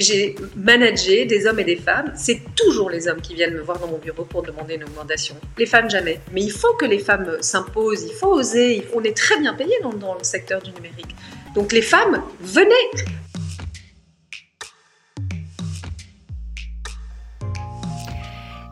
j'ai managé des hommes et des femmes. C'est toujours les hommes qui viennent me voir dans mon bureau pour demander une augmentation. Les femmes, jamais. Mais il faut que les femmes s'imposent, il faut oser. On est très bien payé dans, dans le secteur du numérique. Donc les femmes, venez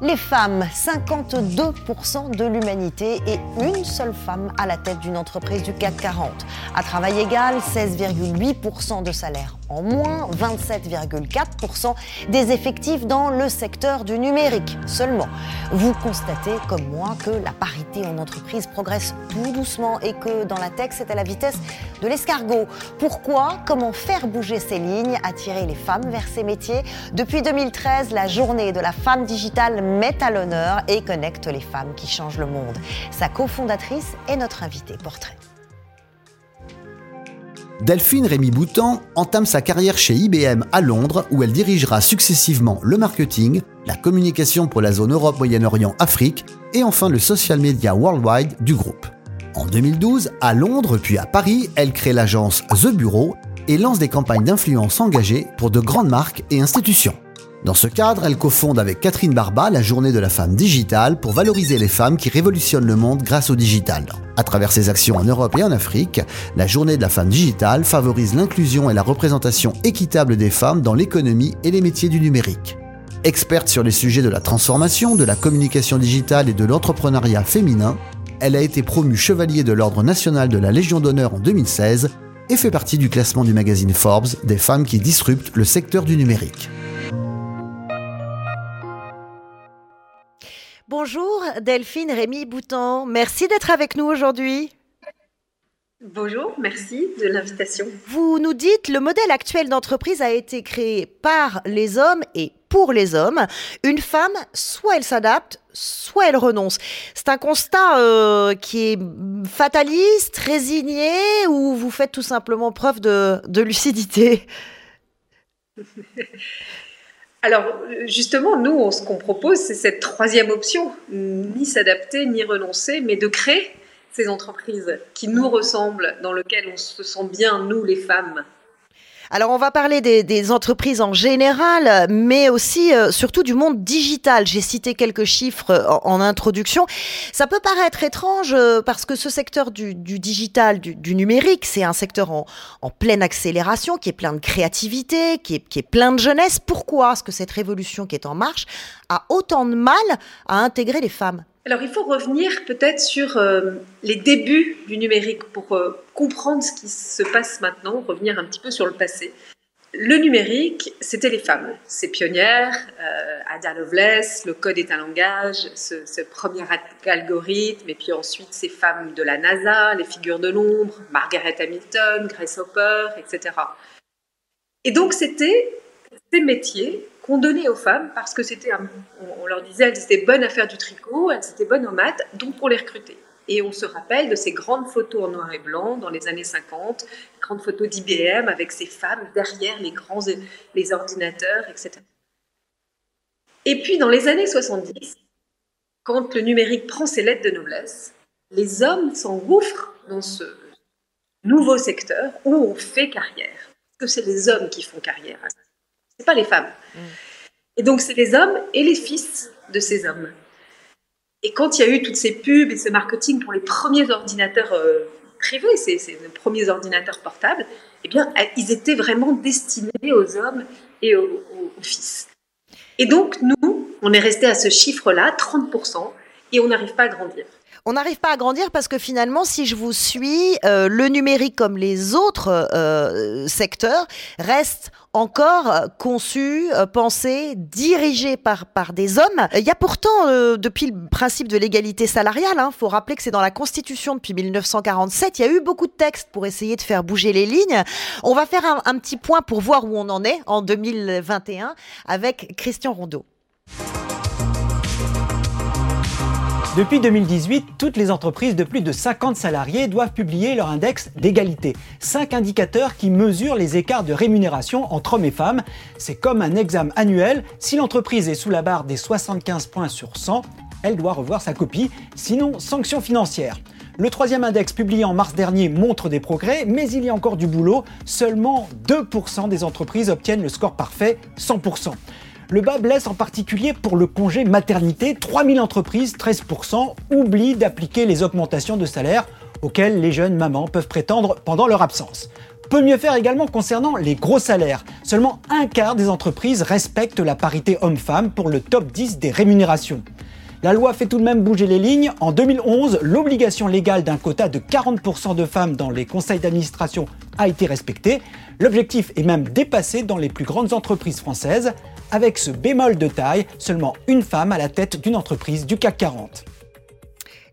Les femmes, 52% de l'humanité et une seule femme à la tête d'une entreprise du CAC 40. À travail égal, 16,8% de salaire en moins, 27,4% des effectifs dans le secteur du numérique seulement. Vous constatez comme moi que la parité en entreprise progresse tout doucement et que dans la tech, c'est à la vitesse de l'escargot. Pourquoi? Comment faire bouger ces lignes, attirer les femmes vers ces métiers? Depuis 2013, la journée de la femme digitale met à l'honneur et connecte les femmes qui changent le monde. Sa cofondatrice est notre invitée portrait. Delphine Rémy Boutan entame sa carrière chez IBM à Londres où elle dirigera successivement le marketing, la communication pour la zone Europe, Moyen-Orient, Afrique et enfin le social media worldwide du groupe. En 2012, à Londres puis à Paris, elle crée l'agence The Bureau et lance des campagnes d'influence engagées pour de grandes marques et institutions. Dans ce cadre, elle cofonde avec Catherine Barba la Journée de la femme digitale pour valoriser les femmes qui révolutionnent le monde grâce au digital. À travers ses actions en Europe et en Afrique, la Journée de la femme digitale favorise l'inclusion et la représentation équitable des femmes dans l'économie et les métiers du numérique. Experte sur les sujets de la transformation, de la communication digitale et de l'entrepreneuriat féminin, elle a été promue chevalier de l'Ordre national de la Légion d'honneur en 2016 et fait partie du classement du magazine Forbes des femmes qui disruptent le secteur du numérique. Bonjour Delphine Rémy Boutan, merci d'être avec nous aujourd'hui. Bonjour, merci de l'invitation. Vous nous dites le modèle actuel d'entreprise a été créé par les hommes et pour les hommes. Une femme, soit elle s'adapte, soit elle renonce. C'est un constat euh, qui est fataliste, résigné, ou vous faites tout simplement preuve de, de lucidité? Alors, justement, nous, ce qu'on propose, c'est cette troisième option, ni s'adapter, ni renoncer, mais de créer ces entreprises qui nous ressemblent, dans lesquelles on se sent bien, nous, les femmes, alors on va parler des, entreprises en général, mais aussi euh, surtout du monde digital. J'ai cité quelques chiffres euh, en, introduction. Ça peut paraître étrange euh, parce que ce secteur du, digital, du, numérique, c'est un secteur en, pleine accélération, qui est plein de créativité, qui est, qui est plein de jeunesse. Pourquoi est-ce que cette révolution qui est en marche a autant de mal à intégrer les femmes? Alors il faut revenir peut-être sur euh, les débuts du numérique pour euh, comprendre ce qui se passe maintenant, revenir un petit peu sur le passé. Le numérique, c'était les femmes, ces pionnières, euh, Ada Lovelace, le code est un langage, ce, premier algorithme, et puis ensuite ces femmes de la NASA, les figures de l'ombre, Margaret Hamilton, Grace Hopper, etc. Et donc c'était ces métiers qu'on donnait aux femmes parce que c'était, on, leur disait, elles étaient bonnes à faire du tricot, elles étaient bonnes aux maths, donc on les recrutait. Et on se rappelle de ces grandes photos en noir et blanc dans les années 50, grandes photos d'IBM avec ces femmes derrière les grands les ordinateurs, etc. Et puis dans les années 70, quand le numérique prend ses lettres de noblesse, les hommes s'engouffrent dans ce nouveau secteur où on fait carrière. Parce que c'est les hommes qui font carrière c'est pas les femmes. Et donc, c'est les hommes et les fils de ces hommes. Et quand il y a eu toutes ces pubs et ce marketing pour les premiers ordinateurs euh, privés, ces, premiers ordinateurs portables, eh bien, ils étaient vraiment destinés aux hommes et aux, fils. Et donc, nous, on est resté à ce chiffre-là, 30%, et on n'arrive pas à grandir. On n'arrive pas à grandir parce que finalement, si je vous suis, euh, le numérique comme les autres euh, secteurs reste encore conçu, euh, pensé, dirigé par, par des hommes. Il y a pourtant, euh, depuis le principe de l'égalité salariale, il hein, faut rappeler que c'est dans la Constitution depuis 1947, il y a eu beaucoup de textes pour essayer de faire bouger les lignes. On va faire un, un petit point pour voir où on en est en 2021 avec Christian Rondeau. Depuis 2018, toutes les entreprises de plus de 50 salariés doivent publier leur index d'égalité. Cinq indicateurs qui mesurent les écarts de rémunération entre hommes et femmes. C'est comme un examen annuel. Si l'entreprise est sous la barre des 75 points sur 100, elle doit revoir sa copie, sinon sanction financière. Le troisième index publié en mars dernier montre des progrès, mais il y a encore du boulot. Seulement 2% des entreprises obtiennent le score parfait, 100%. Le bas blesse en particulier pour le congé maternité. 3000 entreprises, 13%, oublient d'appliquer les augmentations de salaire auxquelles les jeunes mamans peuvent prétendre pendant leur absence. Peut mieux faire également concernant les gros salaires. Seulement un quart des entreprises respectent la parité homme-femme pour le top 10 des rémunérations. La loi fait tout de même bouger les lignes. En 2011, l'obligation légale d'un quota de 40% de femmes dans les conseils d'administration a été respectée. L'objectif est même dépassé dans les plus grandes entreprises françaises. Avec ce bémol de taille, seulement une femme à la tête d'une entreprise du CAC 40.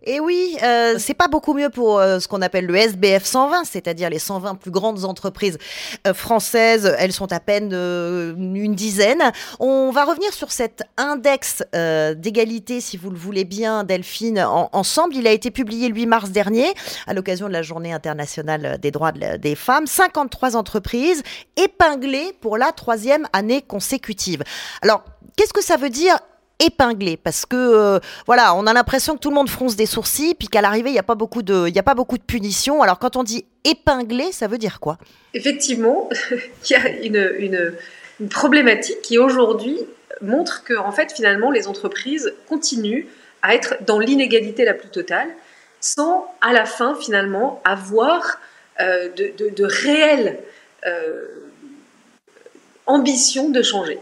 Et oui, euh, c'est pas beaucoup mieux pour euh, ce qu'on appelle le SBF 120, c'est-à-dire les 120 plus grandes entreprises euh, françaises. Elles sont à peine euh, une dizaine. On va revenir sur cet index d'égalité, si vous le voulez bien, Delphine, ensemble. Il a été publié le 8 mars dernier, à l'occasion de la Journée internationale des droits des femmes. 53 entreprises épinglées pour la troisième année consécutive. Alors, qu'est-ce que ça veut dire épinglé parce que euh, voilà, on a l'impression que tout le monde fronce des sourcils puis qu'à l'arrivée il n'y a pas beaucoup de il a pas beaucoup de punitions. Alors quand on dit épinglé, ça veut dire quoi? Effectivement, il y a une, une, problématique qui aujourd'hui montre que en fait finalement les entreprises continuent à être dans l'inégalité la plus totale sans à la fin finalement avoir euh, de, de, de, réelles euh, ambitions de changer.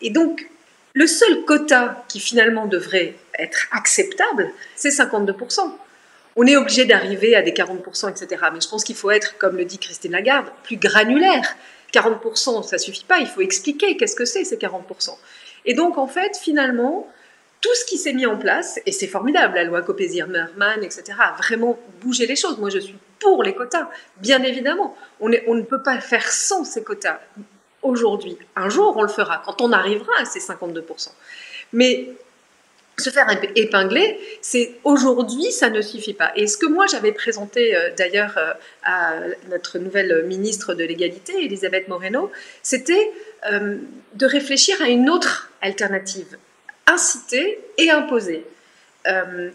Et donc le seul quota qui finalement devrait être acceptable, c'est 52%. On est obligé d'arriver à des 40%, etc. Mais je pense qu'il faut être, comme le dit Christine Lagarde, plus granulaire. 40%, ça suffit pas, il faut expliquer qu'est-ce que c'est ces 40%. Et donc, en fait, finalement, tout ce qui s'est mis en place, et c'est formidable, la loi Copé-Zimmermann, etc., a vraiment bougé les choses. Moi, je suis pour les quotas, bien évidemment. On, on ne peut pas faire sans ces quotas aujourd'hui. Un jour, on le fera, quand on arrivera à ces 52%. Mais se faire épingler, c'est aujourd'hui, ça ne suffit pas. Et ce que moi j'avais présenté euh, d'ailleurs euh, à notre nouvelle ministre de l'égalité, Elisabeth Moreno, c'était euh, de réfléchir à une autre alternative, inciter et imposer.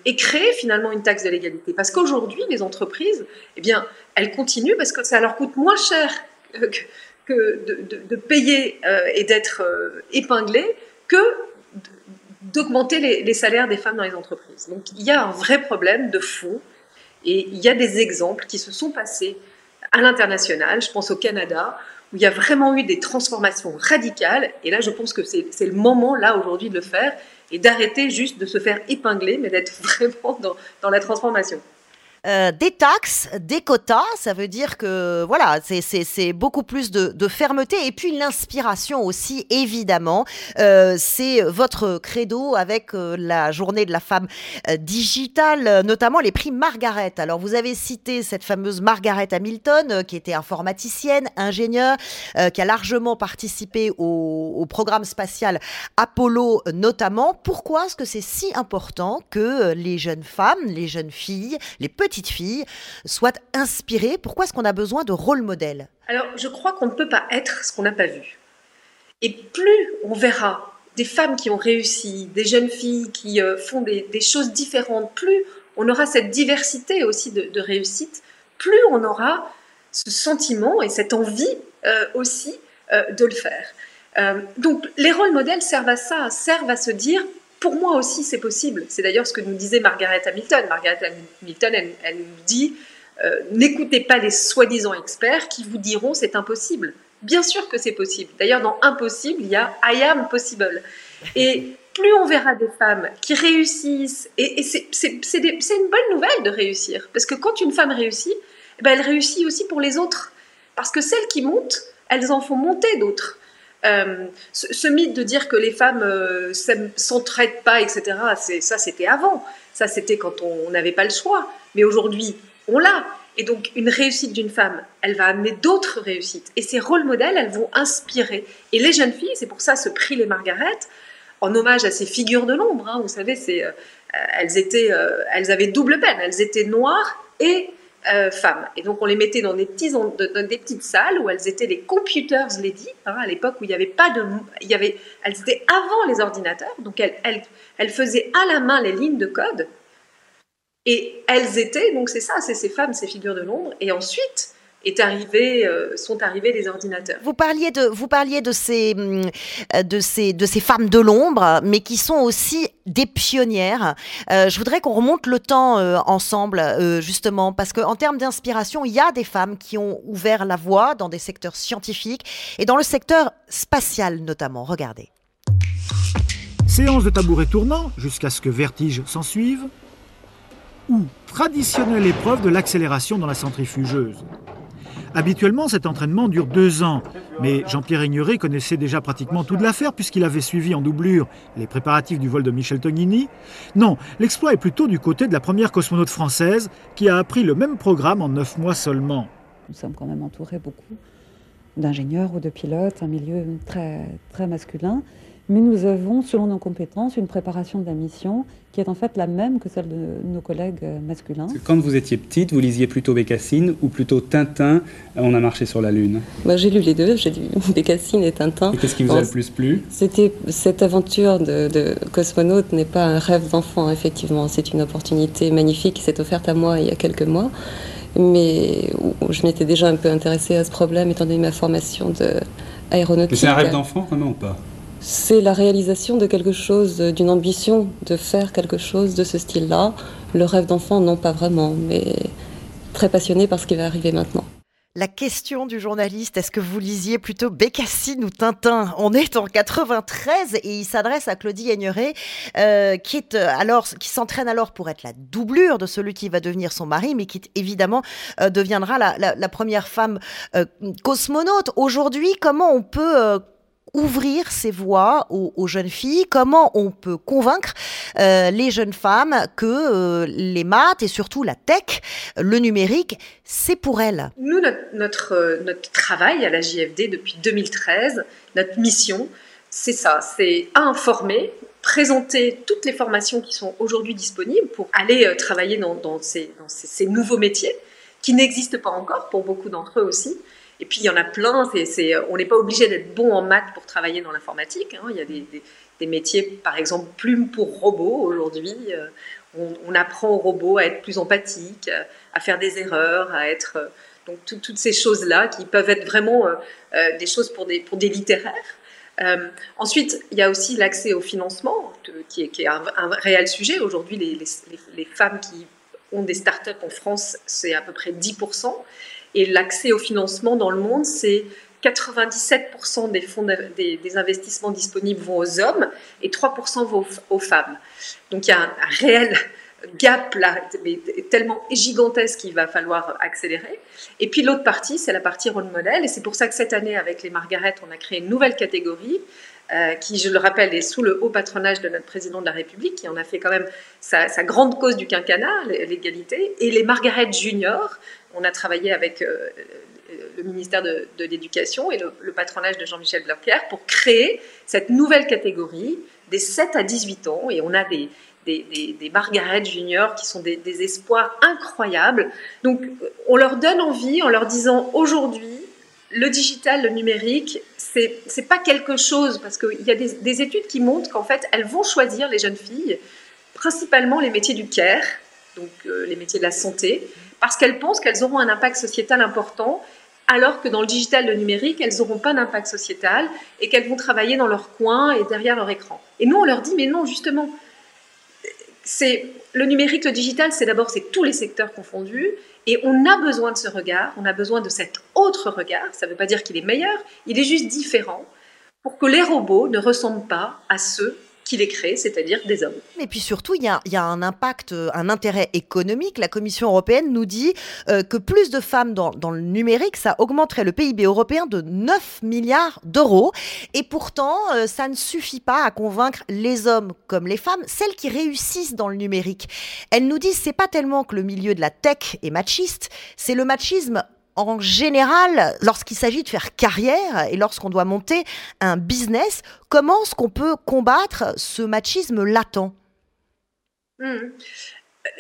et créer finalement une taxe de l'égalité. Parce qu'aujourd'hui, les entreprises, eh bien, elles continuent parce que ça leur coûte moins cher que, de, payer euh, et d'être euh, épinglé que d'augmenter les, salaires des femmes dans les entreprises. Donc il y a un vrai problème de fond et il y a des exemples qui se sont passés à l'international, je pense au Canada, où il y a vraiment eu des transformations radicales. Et là, je pense que c'est le moment, là, aujourd'hui, de le faire et d'arrêter juste de se faire épingler, mais d'être vraiment dans la transformation. Euh, des taxes, des quotas, ça veut dire que voilà, c'est beaucoup plus de, fermeté et puis l'inspiration aussi, évidemment. Euh, c'est votre credo avec euh, la journée de la femme digitale, notamment les prix Margaret. Alors vous avez cité cette fameuse Margaret Hamilton, qui était informaticienne, ingénieure, qui a largement participé au, au programme spatial Apollo notamment. Pourquoi est-ce que c'est si important que les jeunes femmes, les jeunes filles, les petites petites filles soient inspirées Pourquoi est-ce qu'on a besoin de rôle modèle? Alors, je crois qu'on ne peut pas être ce qu'on n'a pas vu. Et plus on verra des femmes qui ont réussi, des jeunes filles qui euh, font des, choses différentes, plus on aura cette diversité aussi de, réussite, plus on aura ce sentiment et cette envie euh, aussi euh, de le faire. donc les rôles modèles servent à ça, servent à se dire pour moi aussi, c'est possible. C'est d'ailleurs ce que nous disait Margaret Hamilton. Margaret Hamilton, elle, nous dit euh, n'écoutez pas les soi-disant experts qui vous diront c'est impossible. Bien sûr que c'est possible. D'ailleurs, dans impossible, il y a I am possible. Et plus on verra des femmes qui réussissent, et, c'est une bonne nouvelle de réussir, parce que quand une femme réussit, eh ben, elle réussit aussi pour les autres. Parce que celles qui montent, elles en font monter d'autres. Euh, ce, mythe de dire que les femmes euh, s'entraident pas, etc., ça c'était avant. Ça c'était quand on n'avait pas le choix. Mais aujourd'hui, on l'a. Et donc, une réussite d'une femme, elle va amener d'autres réussites. Et ces rôles modèles, elles vont inspirer. Et les jeunes filles, c'est pour ça ce prix Les Margaret, en hommage à ces figures de l'ombre. Hein, vous savez, euh, elles, étaient, elles avaient double peine. Elles étaient noires et euh, femmes. Et donc on les mettait dans des, dans des petites salles où elles étaient les computers lady, hein, à l'époque où il n'y avait pas de... Il y avait, elles étaient avant les ordinateurs, donc elles, elles, elles, faisaient à la main les lignes de code. Et elles étaient, donc c'est ça, c'est ces femmes, ces figures de l'ombre. Et ensuite, est arrivé, euh, sont arrivés les ordinateurs. Vous parliez de, vous parliez de ces, de ces, de ces femmes de l'ombre, mais qui sont aussi des pionnières. Euh, je voudrais qu'on remonte le temps euh, ensemble, justement, parce qu'en termes d'inspiration, il y a des femmes qui ont ouvert la voie dans des secteurs scientifiques et dans le secteur spatial notamment. Regardez. Séance de tabouret tournant jusqu'à ce que vertige s'ensuive, ou traditionnelle épreuve de l'accélération dans la centrifugeuse. Habituellement, cet entraînement dure deux ans, mais Jean-Pierre Ignoré connaissait déjà pratiquement toute l'affaire puisqu'il avait suivi en doublure les préparatifs du vol de Michel Tognini. Non, l'exploit est plutôt du côté de la première cosmonaute française qui a appris le même programme en neuf mois seulement. Nous sommes quand même entourés beaucoup d'ingénieurs ou de pilotes, un milieu très, très masculin mais nous avons, selon nos compétences, une préparation de la mission qui est en fait la même que celle de nos collègues euh, masculins. Quand vous étiez petite, vous lisiez plutôt Bécassine ou plutôt Tintin On a marché sur la Lune? Bah, J'ai lu les deux, j'ai lu Bécassine et Tintin. Et qu'est-ce qui vous a le plus plu? C'était cette aventure de, de cosmonaute n'est pas un rêve d'enfant, effectivement. C'est une opportunité magnifique qui s'est offerte à moi il y a quelques mois mais je m'étais déjà un peu intéressée à ce problème étant donné ma formation d'aéronautique. C'est un rêve d'enfant quand même ou pas? C'est la réalisation de quelque chose, d'une ambition de faire quelque chose de ce style-là. Le rêve d'enfant, non pas vraiment, mais très passionné par ce qui va arriver maintenant. La question du journaliste, est-ce que vous lisiez plutôt Bécassine ou Tintin? On est en 93 et il s'adresse à Claudie Aigneret, euh, euh, qui s'entraîne alors pour être la doublure de celui qui va devenir son mari, mais qui évidemment euh, deviendra la, première femme cosmonaute. Aujourd'hui, comment on peut ouvrir ses voies aux, jeunes filles Comment on peut convaincre euh, les jeunes femmes que euh, les maths et surtout la tech, le numérique, c'est pour elles? Nous, notre, euh, travail à la JFD depuis 2013, notre mission, c'est ça, c'est informer, présenter toutes les formations qui sont aujourd'hui disponibles pour aller travailler ces, dans ces nouveaux métiers qui n'existent pas encore pour beaucoup d'entre eux aussi. Et puis il y en a plein. C'est, on n'est pas obligé d'être bon en maths pour travailler dans l'informatique. Hein. Il y a des, métiers, par exemple, plume pour robot aujourd'hui. Euh, on, apprend aux robots à être plus empathiques, à faire des erreurs, à être euh, donc toutes ces choses-là qui peuvent être vraiment euh, des choses pour des, pour des littéraires. ensuite, il y a aussi l'accès au financement, qui est, est un, réel sujet. Aujourd'hui, les, les, les, femmes qui ont des startups en France, c'est à peu près 10%. Et l'accès au financement dans le monde, c'est 97% des, fonds des, investissements disponibles vont aux hommes et 3% vont aux, femmes. Donc il y a un, réel gap là, tellement gigantesque qu'il va falloir accélérer. Et puis l'autre partie, c'est la partie rôle modèle. Et c'est pour ça que cette année, avec les Margaret, on a créé une nouvelle catégorie euh, qui, je le rappelle, est sous le haut patronage de notre président de la République, qui en a fait quand même sa, sa grande cause du quinquennat, l'égalité. Et les Margaret Juniors, on a travaillé avec euh, le ministère de, l'Éducation et le, patronage de Jean-Michel Blanquer pour créer cette nouvelle catégorie des 7 à 18 ans. Et on a des, des, Margaret Junior qui sont des, espoirs incroyables. Donc, on leur donne envie en leur disant aujourd'hui, le digital, le numérique, c'est n'est pas quelque chose, parce qu'il y a des, études qui montrent qu'en fait, elles vont choisir, les jeunes filles, principalement les métiers du care, donc euh, les métiers de la santé, parce qu'elles pensent qu'elles auront un impact sociétal important, alors que dans le digital, le numérique, elles n'auront pas d'impact sociétal et qu'elles vont travailler dans leur coin et derrière leur écran. Et nous, on leur dit, mais non, justement, c'est le numérique, le digital, c'est d'abord c'est tous les secteurs confondus, et on a besoin de ce regard, on a besoin de cet autre regard. Ça ne veut pas dire qu'il est meilleur, il est juste différent pour que les robots ne ressemblent pas à ceux qui les crée, c'est-à-dire des hommes. Et puis surtout, il y a, un impact, un intérêt économique. La Commission européenne nous dit euh, que plus de femmes dans, le numérique, ça augmenterait le PIB européen de 9 milliards d'euros. Et pourtant, euh, ça ne suffit pas à convaincre les hommes comme les femmes, celles qui réussissent dans le numérique. Elles nous disent c'est pas tellement que le milieu de la tech est machiste, c'est le machisme en général, lorsqu'il s'agit de faire carrière et lorsqu'on doit monter un business, comment est-ce qu'on peut combattre ce machisme latent? Hmm.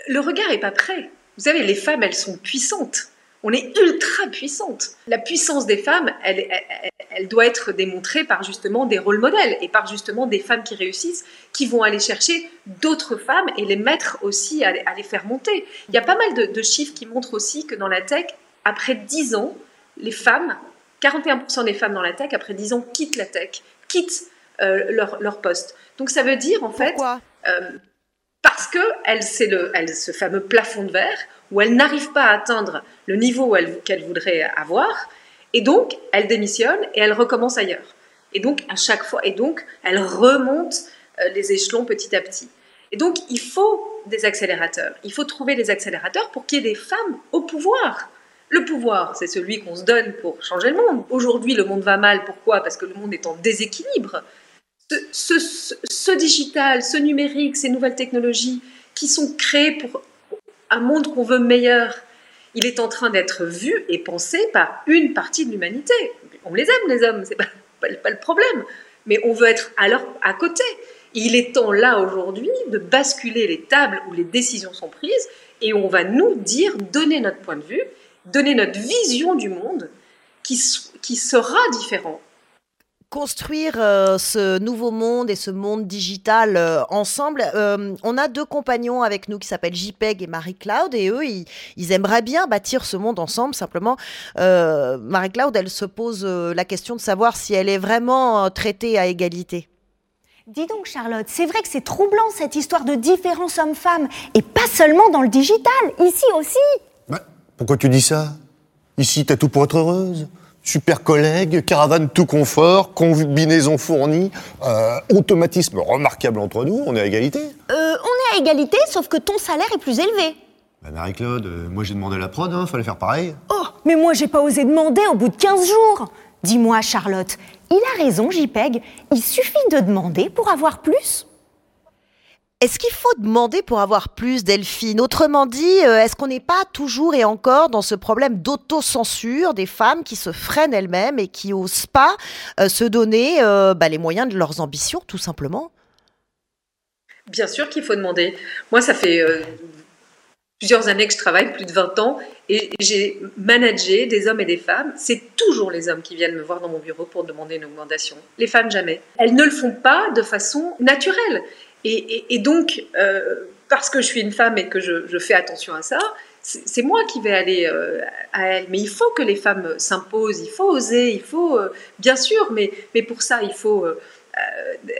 Le regard n'est pas prêt. Vous savez, les femmes, elles sont puissantes. On est ultra puissante. La puissance des femmes, elle, doit être démontrée par justement des rôles modèles et par justement des femmes qui réussissent, qui vont aller chercher d'autres femmes et les mettre aussi à, les faire monter. Il y a pas mal de, de chiffres qui montrent aussi que dans la tech, après 10 ans, les femmes, 41% des femmes dans la tech, après 10 ans, quittent la tech, quittent euh, leur, leur, poste. Donc ça veut dire en fait... Pourquoi? euh, parce que elle, c'est le, elle, ce fameux plafond de verre où elle n'arrive pas à atteindre le niveau qu'elle voudrait avoir, et donc elle démissionne et elle recommence ailleurs. Et donc à chaque fois, et donc elle remonte euh, les échelons petit à petit. Et donc il faut des accélérateurs. Il faut trouver des accélérateurs pour qu'il y ait des femmes au pouvoir. Le pouvoir, c'est celui qu'on se donne pour changer le monde. Aujourd'hui, le monde va mal. Pourquoi? Parce que le monde est en déséquilibre. Ce, digital, ce numérique, ces nouvelles technologies qui sont créées pour un monde qu'on veut meilleur, il est en train d'être vu et pensé par une partie de l'humanité. On les aime, les hommes, c'est pas, pas, le problème. Mais on veut être à, leur, à côté. Il est temps là aujourd'hui de basculer les tables où les décisions sont prises et on va nous dire, donner notre point de vue donner notre vision du monde qui, qui sera différent. Construire euh, ce nouveau monde et ce monde digital euh, ensemble. Euh, on a deux compagnons avec nous qui s'appellent JPEG et Marie-Claude et eux, ils, aimeraient bien bâtir ce monde ensemble. Simplement, Marie-Claude, elle se pose la question de savoir si elle est vraiment traitée à égalité. Dis donc Charlotte, c'est vrai que c'est troublant cette histoire de différence hommes-femmes, et pas seulement dans le digital, ici aussi. Pourquoi tu dis ça? Ici, t'as tout pour être heureuse. Super collègue, caravane tout confort, combinaison fournie, euh, automatisme remarquable entre nous, on est à égalité. Euh, on est à égalité, sauf que ton salaire est plus élevé. Bah Marie-Claude, euh, moi j'ai demandé la prod, hein, fallait faire pareil. Oh, mais moi j'ai pas osé demander au bout de 15 jours. Dis-moi Charlotte, il a raison JPEG, il suffit de demander pour avoir plus. Est-ce qu'il faut demander pour avoir plus, Delphine? Autrement dit, euh, est-ce qu'on n'est pas toujours et encore dans ce problème d'autocensure des femmes qui se freinent elles-mêmes et qui n'osent pas euh, se donner euh, bah, les moyens de leurs ambitions, tout simplement? Bien sûr qu'il faut demander. Moi, ça fait plusieurs années que je travaille, plus de 20 ans, et j'ai managé des hommes et des femmes. C'est toujours les hommes qui viennent me voir dans mon bureau pour demander une augmentation. Les femmes, jamais. Elles ne le font pas de façon naturelle. Et, donc, euh, parce que je suis une femme et que je, fais attention à ça, c'est moi qui vais aller euh, à elle. Mais il faut que les femmes s'imposent, il faut oser, il faut, euh, bien sûr, mais, mais pour ça, il faut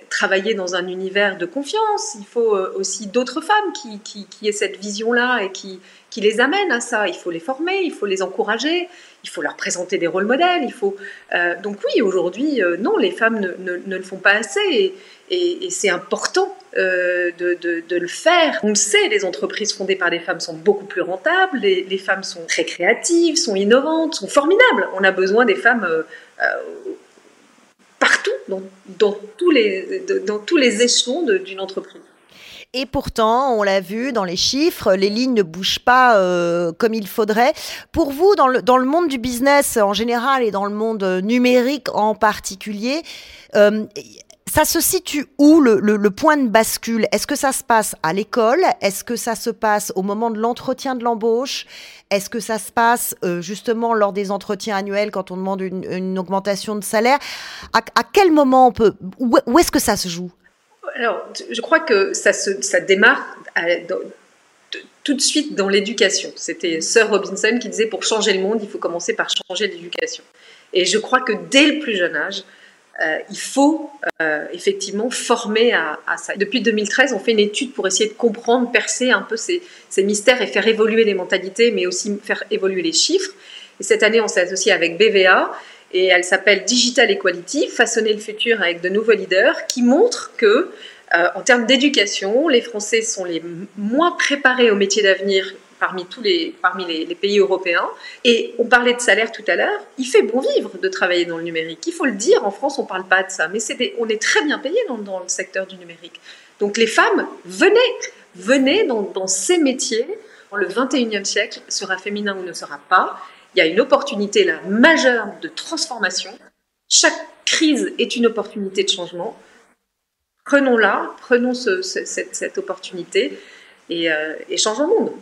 travailler dans un univers de confiance. Il faut aussi d'autres femmes qui, qui, qui, aient cette vision-là et qui, qui les amènent à ça. Il faut les former, il faut les encourager, il faut leur présenter des rôles modèles. Il faut donc oui, aujourd'hui, non, les femmes ne, ne, ne, le font pas assez. Et, et, c'est important euh, de, le faire. On le sait, les entreprises fondées par des femmes sont beaucoup plus rentables, les, femmes sont très créatives, sont innovantes, sont formidables. On a besoin des femmes euh, euh, partout, dans, tous les, dans tous les échelons d'une entreprise. Et pourtant, on l'a vu dans les chiffres, les lignes ne bougent pas comme il faudrait. Pour vous, dans le, dans le monde du business en général et dans le monde numérique en particulier, ça se situe où le, point de bascule? Est-ce que ça se passe à l'école? Est-ce que ça se passe au moment de l'entretien de l'embauche? Est-ce que ça se passe euh, justement lors des entretiens annuels quand on demande une, augmentation de salaire? À, quel moment on peut Où, est-ce que ça se joue? Alors, je crois que ça, ça démarre tout de suite dans l'éducation. C'était Sir Robinson qui disait pour changer le monde, il faut commencer par changer l'éducation. Et je crois que dès le plus jeune âge, euh, il faut euh, effectivement former à, ça. Depuis 2013, on fait une étude pour essayer de comprendre, percer un peu ces, mystères et faire évoluer les mentalités, mais aussi faire évoluer les chiffres. Et cette année, on s'est associé avec BVA et elle s'appelle Digital Equality, façonner le futur avec de nouveaux leaders, qui montrent que euh, en termes d'éducation, les Français sont les moins préparés aux métiers d'avenir parmi tous les, pays européens. Et on parlait de salaire tout à l'heure. Il fait bon vivre de travailler dans le numérique. Il faut le dire. En France, on ne parle pas de ça, mais on est très bien payé dans, le secteur du numérique. Donc les femmes, venez, venez dans, ces métiers. Le 21e siècle sera féminin ou ne sera pas. Il y a une opportunité là majeure de transformation. Chaque crise est une opportunité de changement. Prenons-la, prenons cette, opportunité euh, et changeons le monde.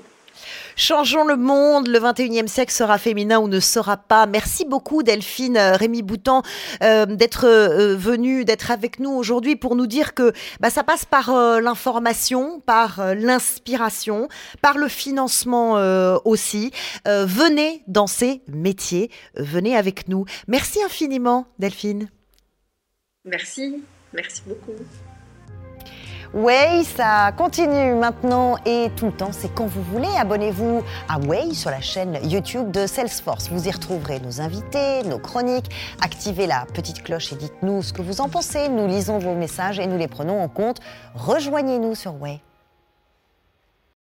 Changeons le monde, le 21e siècle sera féminin ou ne sera pas. Merci beaucoup Delphine euh, Rémi Boutan euh, d'être euh, venu, d'être avec nous aujourd'hui pour nous dire que bah, ça passe par l'information, par l'inspiration, par le financement aussi. venez dans ces métiers, venez avec nous. Merci infiniment Delphine. Merci, merci beaucoup. Way, ça continue maintenant et tout le temps, c'est quand vous voulez. Abonnez-vous à Way sur la chaîne YouTube de Salesforce. Vous y retrouverez nos invités, nos chroniques. Activez la petite cloche et dites-nous ce que vous en pensez. Nous lisons vos messages et nous les prenons en compte. Rejoignez-nous sur Way.